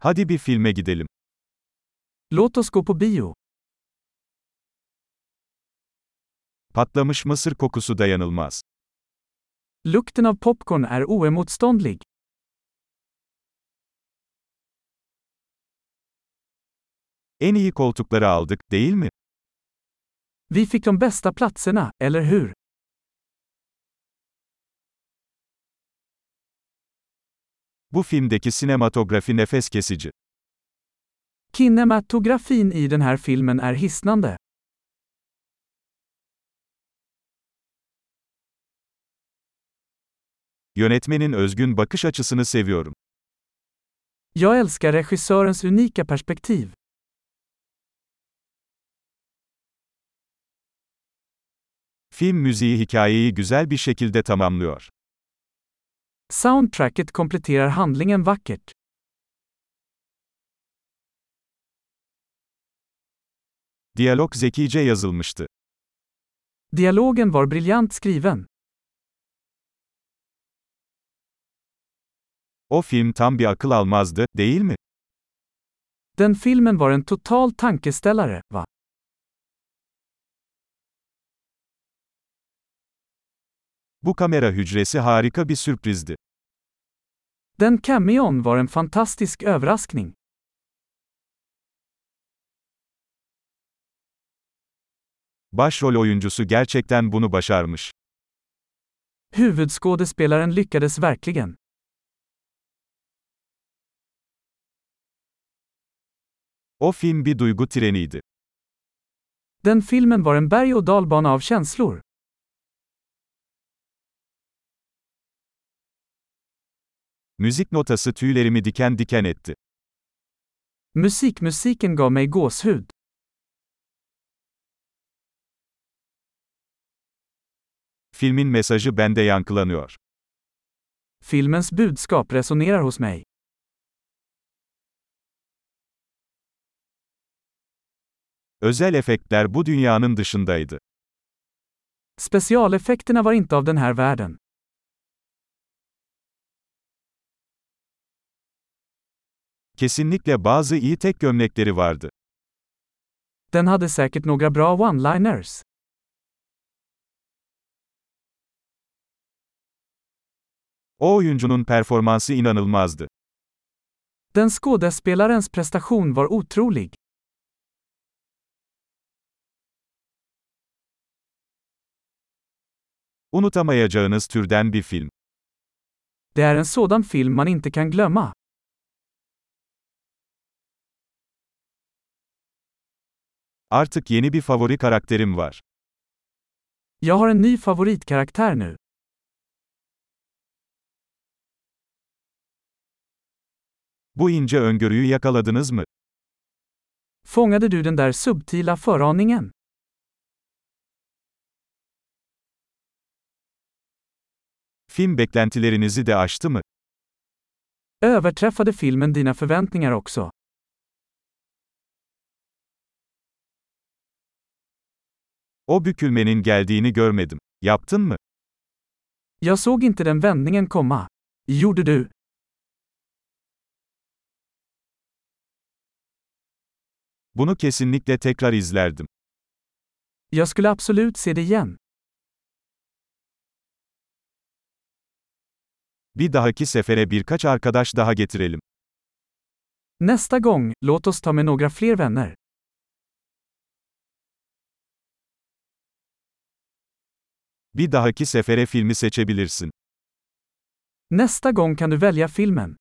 Hadi bir filme gidelim. Låt oss gå på bio. Patlamış mısır kokusu dayanılmaz. Lukten av popcorn är oemotståndlig. En iyi koltukları aldık, değil mi? Vi fick de bästa platserna, eller hur? Bu filmdeki sinematografi nefes kesici. Kinematografin i den här filmen är hisnande. Yönetmenin özgün bakış açısını seviyorum. Jag älskar regissörens unika perspektiv. Film müziği hikayeyi güzel bir şekilde tamamlıyor. Soundtracket kompletterar handlingen vackert. Diyalog zekice yazılmıştı. Dialogen var briljant skriven. O film tam bir akıl almazdı, değil mi? Den filmen var en total tankeställare, va? Bu kamera hücresi harika bir sürprizdi. Den cameon var en fantastisk överraskning. Başrol oyuncusu gerçekten bunu başarmış. Huvudskådespelaren lyckades verkligen. O film bir duygu treniydi. Den filmen var en berg och dalbana av känslor. Müzik notası tüylerimi diken diken etti. Musikmusiken gav mig gåshud. Filmin mesajı bende yankılanıyor. Filmens budskap resonerar hos mig. Özel efektler bu dünyanın dışındaydı. Specialeffekterna var inte av den här världen. Kesinlikle bazı iyi tek gömlekleri vardı. Den hade säkert några bra one-liners. O oyuncunun performansı inanılmazdı. Den skådespelarens prestation var otrolig. Unutamayacağınız türden bir film. Det är en sådan film man inte kan glömma. Artık yeni bir favori karakterim var. Jag har en ny favoritkaraktär nu. Bu ince öngörüyü yakaladınız mı? Fångade du den där subtila föraningen? Film beklentilerinizi de aştı mı? Överträffade filmen dina förväntningar också? O bükülmenin geldiğini görmedim. Yaptın mı? Jag såg inte den vändningen komma. Gjorde du? Bunu kesinlikle tekrar izlerdim. Jag skulle absolut se det igen. Bir dahaki sefere birkaç arkadaş daha getirelim. Nästa gång, låt oss ta med några fler vänner. Bir dahaki sefere filmi seçebilirsin. Nästa gång kan du välja filmen.